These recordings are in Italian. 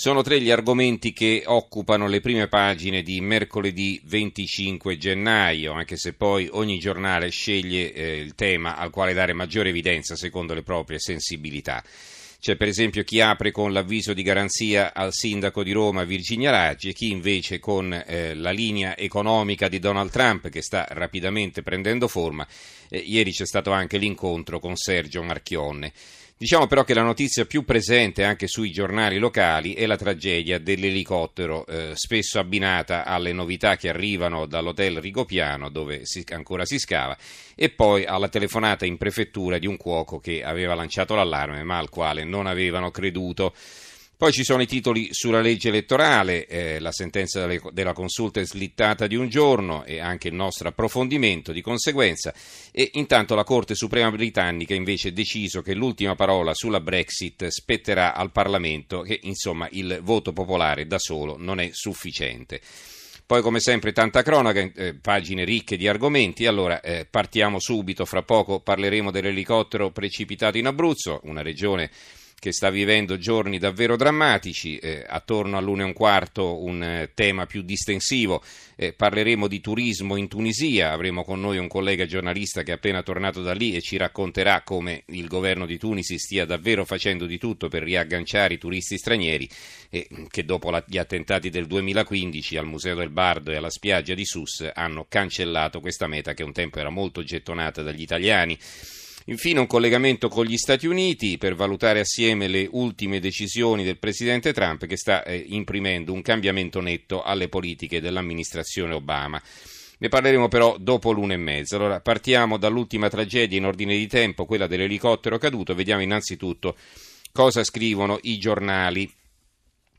Sono tre gli argomenti che occupano le prime pagine di mercoledì 25 gennaio, anche se poi ogni giornale sceglie eh, il tema al quale dare maggiore evidenza secondo le proprie sensibilità. C'è per esempio chi apre con l'avviso di garanzia al sindaco di Roma Virginia Raggi e chi invece con eh, la linea economica di Donald Trump che sta rapidamente prendendo forma. Eh, ieri c'è stato anche l'incontro con Sergio Marchionne. Diciamo però che la notizia più presente anche sui giornali locali è la tragedia dell'elicottero, eh, spesso abbinata alle novità che arrivano dall'hotel Rigopiano, dove si, ancora si scava, e poi alla telefonata in prefettura di un cuoco che aveva lanciato l'allarme ma al quale non avevano creduto. Poi ci sono i titoli sulla legge elettorale, eh, la sentenza della consulta è slittata di un giorno e anche il nostro approfondimento di conseguenza. E intanto la Corte Suprema britannica invece ha deciso che l'ultima parola sulla Brexit spetterà al Parlamento, che insomma il voto popolare da solo non è sufficiente. Poi come sempre tanta cronaca, eh, pagine ricche di argomenti, allora eh, partiamo subito, fra poco parleremo dell'elicottero precipitato in Abruzzo, una regione che sta vivendo giorni davvero drammatici, eh, attorno all'una e un quarto un eh, tema più distensivo, eh, parleremo di turismo in Tunisia, avremo con noi un collega giornalista che è appena tornato da lì e ci racconterà come il governo di Tunisi stia davvero facendo di tutto per riagganciare i turisti stranieri e che dopo la, gli attentati del 2015 al Museo del Bardo e alla spiaggia di Sus hanno cancellato questa meta che un tempo era molto gettonata dagli italiani. Infine un collegamento con gli Stati Uniti per valutare assieme le ultime decisioni del Presidente Trump che sta eh, imprimendo un cambiamento netto alle politiche dell'amministrazione Obama. Ne parleremo però dopo l'una e mezza. Allora partiamo dall'ultima tragedia in ordine di tempo, quella dell'elicottero caduto. Vediamo innanzitutto cosa scrivono i giornali.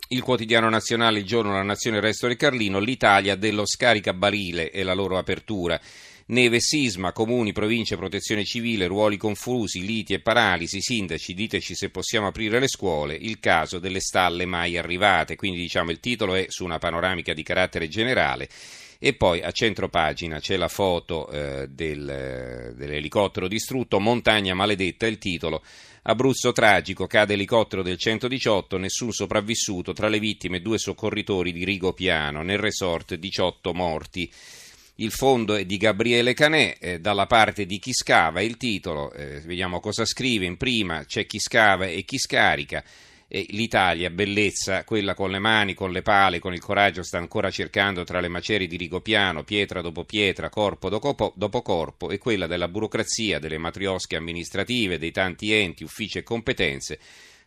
Il quotidiano nazionale, il giorno La Nazione, il resto del Carlino, l'Italia dello scaricabarile e la loro apertura. Neve, sisma, comuni, province, protezione civile, ruoli confusi, liti e paralisi, sindaci, diteci se possiamo aprire le scuole, il caso delle stalle mai arrivate, quindi diciamo il titolo è su una panoramica di carattere generale. E poi a centro pagina c'è la foto eh, del, dell'elicottero distrutto, Montagna maledetta, il titolo. Abruzzo tragico, cade elicottero del 118, nessun sopravvissuto, tra le vittime due soccorritori di Rigopiano, nel resort 18 morti. Il fondo è di Gabriele Canè, eh, dalla parte di chi scava, il titolo, eh, vediamo cosa scrive in prima, c'è chi scava e chi scarica. L'Italia, bellezza, quella con le mani, con le pale, con il coraggio, sta ancora cercando tra le macerie di Rigopiano, pietra dopo pietra, corpo dopo corpo, e quella della burocrazia, delle matriosche amministrative, dei tanti enti, uffici e competenze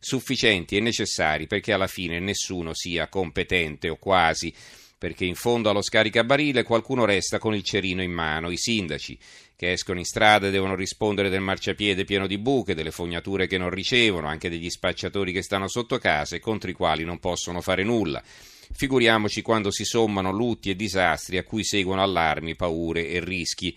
sufficienti e necessari perché alla fine nessuno sia competente o quasi perché in fondo allo scaricabarile qualcuno resta con il cerino in mano, i sindaci, che escono in strada e devono rispondere del marciapiede pieno di buche, delle fognature che non ricevono, anche degli spacciatori che stanno sotto casa e contro i quali non possono fare nulla. Figuriamoci quando si sommano lutti e disastri a cui seguono allarmi, paure e rischi.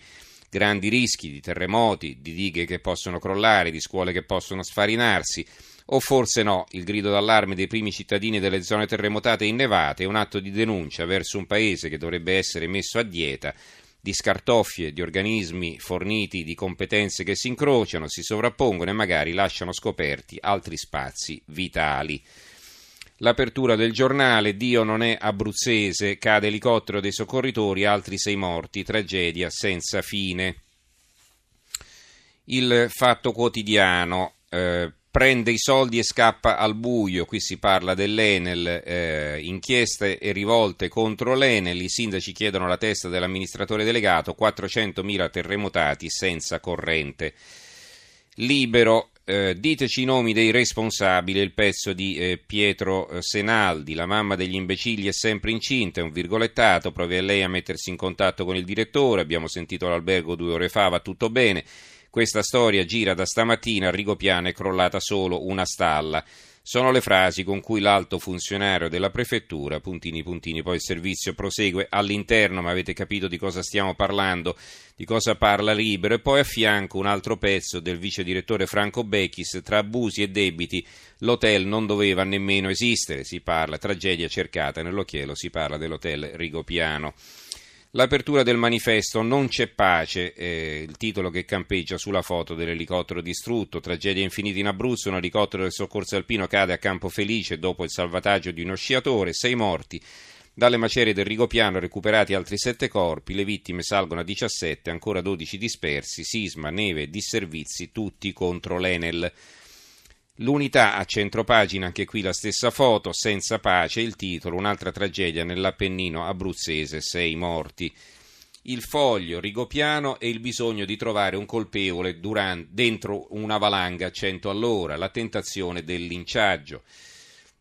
Grandi rischi di terremoti, di dighe che possono crollare, di scuole che possono sfarinarsi, o forse no, il grido d'allarme dei primi cittadini delle zone terremotate e innevate è un atto di denuncia verso un paese che dovrebbe essere messo a dieta di scartoffie, di organismi forniti di competenze che si incrociano, si sovrappongono e magari lasciano scoperti altri spazi vitali. L'apertura del giornale Dio non è abruzzese, cade elicottero dei soccorritori, altri sei morti, tragedia senza fine. Il fatto quotidiano eh, prende i soldi e scappa al buio. Qui si parla dell'Enel, eh, inchieste e rivolte contro l'Enel, i sindaci chiedono la testa dell'amministratore delegato, 400.000 terremotati senza corrente. Libero, eh, diteci i nomi dei responsabili, il pezzo di eh, Pietro eh, Senaldi, la mamma degli imbecilli è sempre incinta, è un virgolettato, provi a lei a mettersi in contatto con il direttore, abbiamo sentito l'albergo due ore fa, va tutto bene. Questa storia gira da stamattina, a Rigopiano è crollata solo una stalla. Sono le frasi con cui l'alto funzionario della prefettura, puntini puntini, poi il servizio prosegue all'interno, ma avete capito di cosa stiamo parlando, di cosa parla Libero, e poi a fianco un altro pezzo del vice direttore Franco Becchis, tra abusi e debiti l'hotel non doveva nemmeno esistere, si parla, tragedia cercata nell'occhiello, si parla dell'hotel Rigopiano. L'apertura del manifesto Non c'è pace, eh, il titolo che campeggia sulla foto dell'elicottero distrutto, tragedia infinita in Abruzzo, un elicottero del soccorso alpino cade a Campo Felice dopo il salvataggio di uno sciatore, sei morti. Dalle macerie del Rigopiano recuperati altri sette corpi, le vittime salgono a 17, ancora 12 dispersi, sisma, neve disservizi, tutti contro l'Enel. L'unità a centropagina, anche qui la stessa foto, senza pace, il titolo, un'altra tragedia nell'Appennino abruzzese, sei morti. Il foglio rigopiano e il bisogno di trovare un colpevole durante, dentro una valanga a 100 all'ora, la tentazione del linciaggio.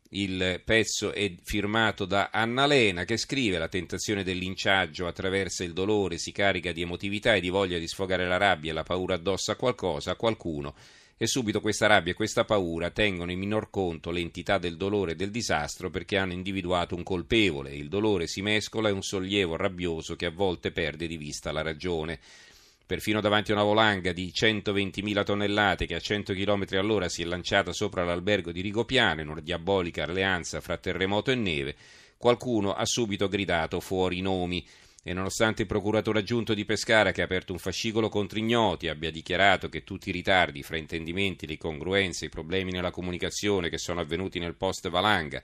Il pezzo è firmato da Anna Lena che scrive la tentazione del linciaggio attraversa il dolore, si carica di emotività e di voglia di sfogare la rabbia e la paura addosso a qualcosa, a qualcuno e subito questa rabbia e questa paura tengono in minor conto l'entità del dolore e del disastro perché hanno individuato un colpevole. Il dolore si mescola e un sollievo rabbioso che a volte perde di vista la ragione. Perfino davanti a una volanga di 120.000 tonnellate che a 100 km all'ora si è lanciata sopra l'albergo di Rigopiano in una diabolica alleanza fra terremoto e neve, qualcuno ha subito gridato fuori i nomi e nonostante il procuratore aggiunto di Pescara che ha aperto un fascicolo contro ignoti abbia dichiarato che tutti i ritardi, fraintendimenti, le incongruenze, i problemi nella comunicazione che sono avvenuti nel post Valanga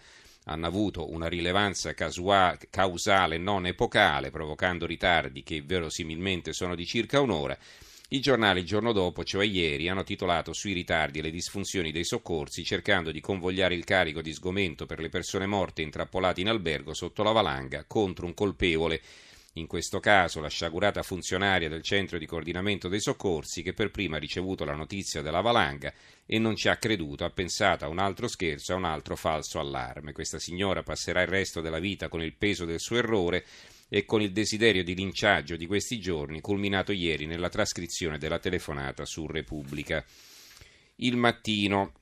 hanno avuto una rilevanza casua- causale non epocale, provocando ritardi che verosimilmente sono di circa un'ora, i giornali il giorno dopo, cioè ieri, hanno titolato sui ritardi e le disfunzioni dei soccorsi, cercando di convogliare il carico di sgomento per le persone morte intrappolate in albergo sotto la valanga contro un colpevole in questo caso la sciagurata funzionaria del centro di coordinamento dei soccorsi che per prima ha ricevuto la notizia della valanga e non ci ha creduto, ha pensato a un altro scherzo, a un altro falso allarme. Questa signora passerà il resto della vita con il peso del suo errore e con il desiderio di linciaggio di questi giorni, culminato ieri nella trascrizione della telefonata su Repubblica. Il mattino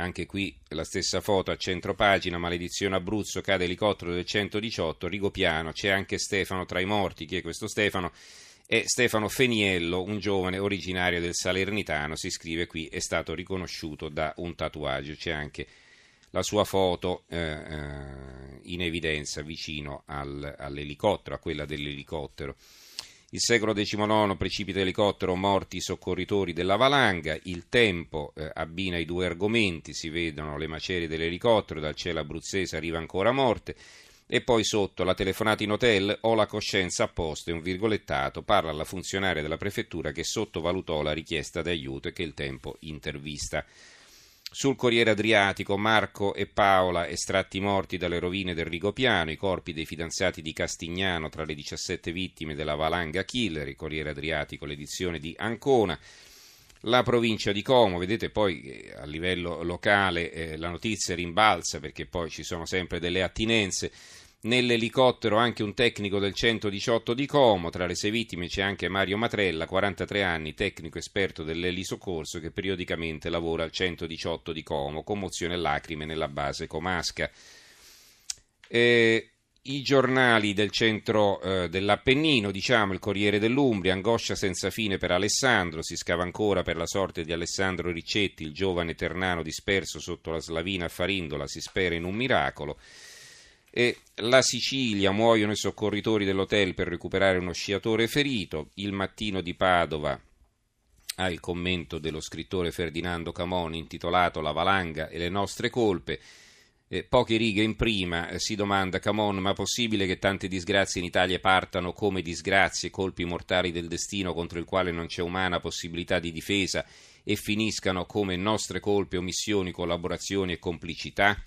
anche qui la stessa foto a centro pagina, maledizione Abruzzo, cade elicottero del 118, Rigopiano, c'è anche Stefano tra i morti, chi è questo Stefano? È Stefano Feniello, un giovane originario del Salernitano, si scrive qui, è stato riconosciuto da un tatuaggio, c'è anche la sua foto eh, eh in evidenza vicino al, all'elicottero, a quella dell'elicottero. Il secolo XIX precipita elicottero, morti i soccorritori della valanga. Il tempo eh, abbina i due argomenti, si vedono le macerie dell'elicottero, dal cielo abruzzese arriva ancora morte. E poi sotto la telefonata in hotel, ho la coscienza a posto e un virgolettato, parla alla funzionaria della prefettura che sottovalutò la richiesta d'aiuto e che il tempo intervista. Sul Corriere Adriatico, Marco e Paola estratti morti dalle rovine del Rigopiano, i corpi dei fidanzati di Castignano tra le 17 vittime della valanga killer, il Corriere Adriatico, l'edizione di Ancona. La provincia di Como, vedete poi eh, a livello locale eh, la notizia rimbalza perché poi ci sono sempre delle attinenze. Nell'elicottero anche un tecnico del 118 di Como, tra le sei vittime c'è anche Mario Matrella, 43 anni, tecnico esperto dell'elisoccorso che periodicamente lavora al 118 di Como, commozione e lacrime nella base comasca. Eh, I giornali del centro eh, dell'Appennino, diciamo il Corriere dell'Umbria, angoscia senza fine per Alessandro, si scava ancora per la sorte di Alessandro Riccetti, il giovane ternano disperso sotto la slavina a Farindola, si spera in un miracolo e la Sicilia muoiono i soccorritori dell'hotel per recuperare uno sciatore ferito, il mattino di Padova ha il commento dello scrittore Ferdinando Camoni intitolato La valanga e le nostre colpe. Eh, poche righe in prima eh, si domanda Camon, ma possibile che tante disgrazie in Italia partano come disgrazie, colpi mortali del destino contro il quale non c'è umana possibilità di difesa e finiscano come nostre colpe, omissioni, collaborazioni e complicità?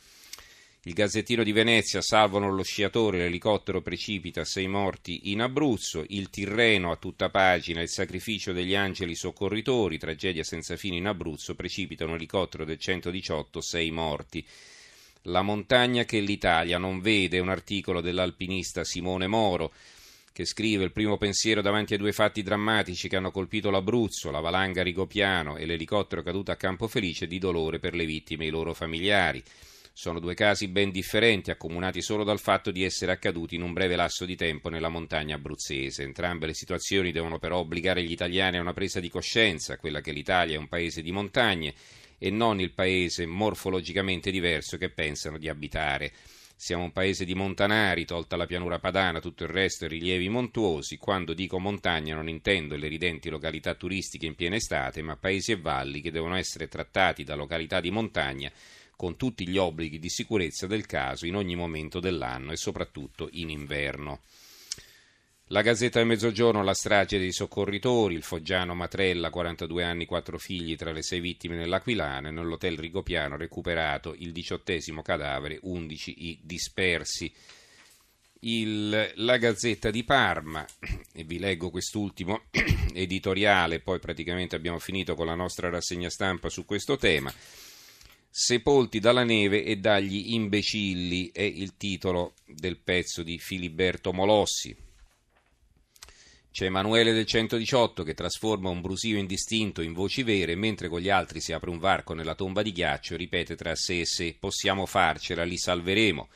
Il Gazzettino di Venezia salvano lo sciatore, l'elicottero precipita, sei morti in Abruzzo, il Tirreno a tutta pagina, il sacrificio degli angeli soccorritori, tragedia senza fine in Abruzzo, precipita un elicottero del 118, sei morti. La montagna che l'Italia non vede, un articolo dell'alpinista Simone Moro. che scrive il primo pensiero davanti a due fatti drammatici che hanno colpito l'Abruzzo, la valanga Rigopiano e l'elicottero caduto a Campo Felice di dolore per le vittime e i loro familiari. Sono due casi ben differenti, accomunati solo dal fatto di essere accaduti in un breve lasso di tempo nella montagna abruzzese. Entrambe le situazioni devono però obbligare gli italiani a una presa di coscienza, quella che l'Italia è un paese di montagne e non il paese morfologicamente diverso che pensano di abitare. Siamo un paese di montanari, tolta la pianura padana, tutto il resto è rilievi montuosi. Quando dico montagna non intendo le ridenti località turistiche in piena estate, ma paesi e valli che devono essere trattati da località di montagna con tutti gli obblighi di sicurezza del caso in ogni momento dell'anno e soprattutto in inverno. La Gazzetta del Mezzogiorno, la strage dei soccorritori, il foggiano Matrella, 42 anni, 4 figli, tra le sei vittime nell'Aquilana, e nell'hotel Rigopiano recuperato il diciottesimo cadavere, 11 i dispersi. Il, la Gazzetta di Parma, e vi leggo quest'ultimo editoriale, poi praticamente abbiamo finito con la nostra rassegna stampa su questo tema sepolti dalla neve e dagli imbecilli è il titolo del pezzo di Filiberto Molossi. C'è Emanuele del 118 che trasforma un brusio indistinto in voci vere, mentre con gli altri si apre un varco nella tomba di ghiaccio, ripete tra sé e sé: Possiamo farcela, li salveremo.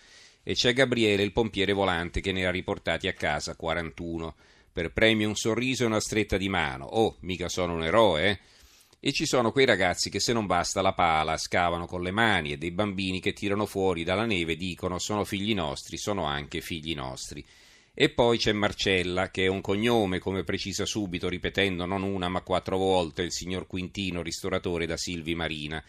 E c'è Gabriele, il pompiere volante, che ne ha riportati a casa 41. Per premio un sorriso e una stretta di mano. Oh, mica sono un eroe, eh? E ci sono quei ragazzi che se non basta la pala scavano con le mani e dei bambini che tirano fuori dalla neve dicono sono figli nostri, sono anche figli nostri. E poi c'è Marcella, che è un cognome, come precisa subito, ripetendo non una ma quattro volte il signor Quintino, ristoratore da Silvi Marina,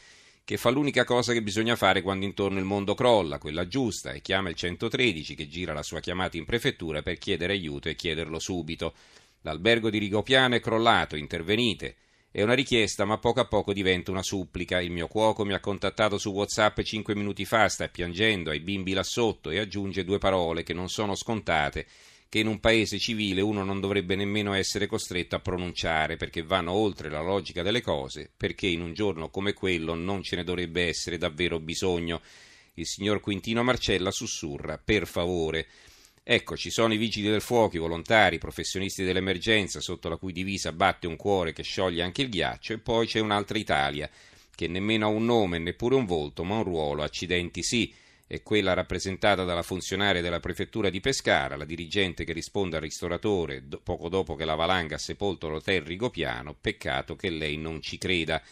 che fa l'unica cosa che bisogna fare quando intorno il mondo crolla, quella giusta, e chiama il 113 che gira la sua chiamata in prefettura per chiedere aiuto e chiederlo subito. L'albergo di Rigopiano è crollato, intervenite. È una richiesta, ma poco a poco diventa una supplica. Il mio cuoco mi ha contattato su WhatsApp cinque minuti fa, sta piangendo ai bimbi là sotto e aggiunge due parole che non sono scontate, che in un paese civile uno non dovrebbe nemmeno essere costretto a pronunciare, perché vanno oltre la logica delle cose, perché in un giorno come quello non ce ne dovrebbe essere davvero bisogno. Il signor Quintino Marcella sussurra: Per favore. Ecco, ci sono i vigili del fuoco, i volontari, i professionisti dell'emergenza, sotto la cui divisa batte un cuore che scioglie anche il ghiaccio, e poi c'è un'altra Italia, che nemmeno ha un nome neppure un volto, ma un ruolo, accidenti sì, è quella rappresentata dalla funzionaria della prefettura di Pescara, la dirigente che risponde al ristoratore poco dopo che la valanga ha sepolto l'hotel Rigopiano, peccato che lei non ci creda.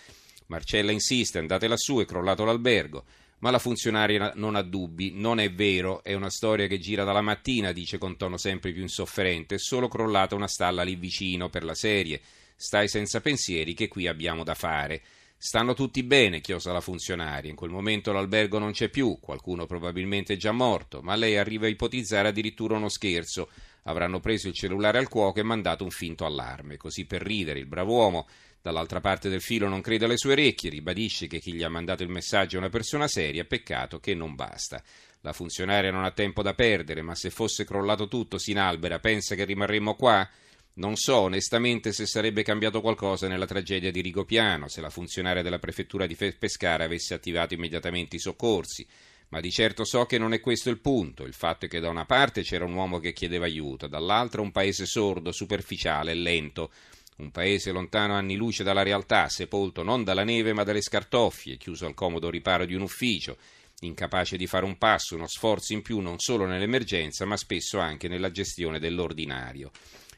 Marcella insiste, andate lassù, è crollato l'albergo. Ma la funzionaria non ha dubbi, non è vero, è una storia che gira dalla mattina, dice con tono sempre più insofferente, è solo crollata una stalla lì vicino per la serie. Stai senza pensieri che qui abbiamo da fare. Stanno tutti bene, chiosa la funzionaria. In quel momento l'albergo non c'è più, qualcuno probabilmente è già morto, ma lei arriva a ipotizzare addirittura uno scherzo. Avranno preso il cellulare al cuoco e mandato un finto allarme. Così per ridere, il bravo uomo Dall'altra parte del filo non crede alle sue orecchie, ribadisce che chi gli ha mandato il messaggio è una persona seria, peccato che non basta. La funzionaria non ha tempo da perdere, ma se fosse crollato tutto si inalbera, pensa che rimarremmo qua? Non so onestamente se sarebbe cambiato qualcosa nella tragedia di Rigopiano, se la funzionaria della prefettura di Pescara avesse attivato immediatamente i soccorsi, ma di certo so che non è questo il punto. Il fatto è che da una parte c'era un uomo che chiedeva aiuto, dall'altra un paese sordo, superficiale e lento, un paese lontano anni luce dalla realtà, sepolto non dalla neve ma dalle scartoffie, chiuso al comodo riparo di un ufficio, incapace di fare un passo, uno sforzo in più non solo nell'emergenza ma spesso anche nella gestione dell'ordinario.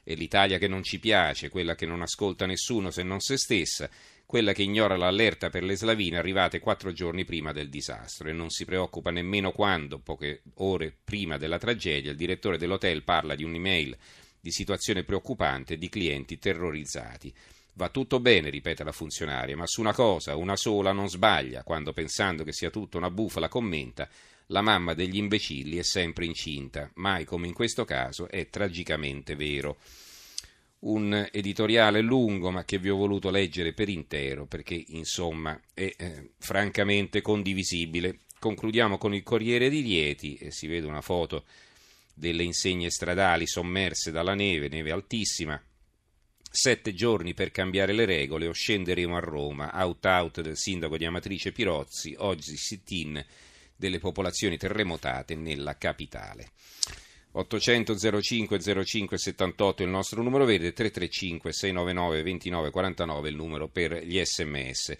È l'Italia che non ci piace, quella che non ascolta nessuno se non se stessa, quella che ignora l'allerta per le slavine arrivate quattro giorni prima del disastro e non si preoccupa nemmeno quando, poche ore prima della tragedia, il direttore dell'hotel parla di un'email di situazione preoccupante di clienti terrorizzati. Va tutto bene, ripete la funzionaria, ma su una cosa, una sola, non sbaglia, quando pensando che sia tutta una bufala commenta la mamma degli imbecilli è sempre incinta, mai come in questo caso è tragicamente vero. Un editoriale lungo ma che vi ho voluto leggere per intero perché insomma è eh, francamente condivisibile. Concludiamo con il Corriere di Rieti e si vede una foto delle insegne stradali sommerse dalla neve, neve altissima. Sette giorni per cambiare le regole o scenderemo a Roma, out out del sindaco di Amatrice Pirozzi, oggi sit-in delle popolazioni terremotate nella capitale. 800 05 05 78 il nostro numero verde, 335 699 29 49 il numero per gli sms.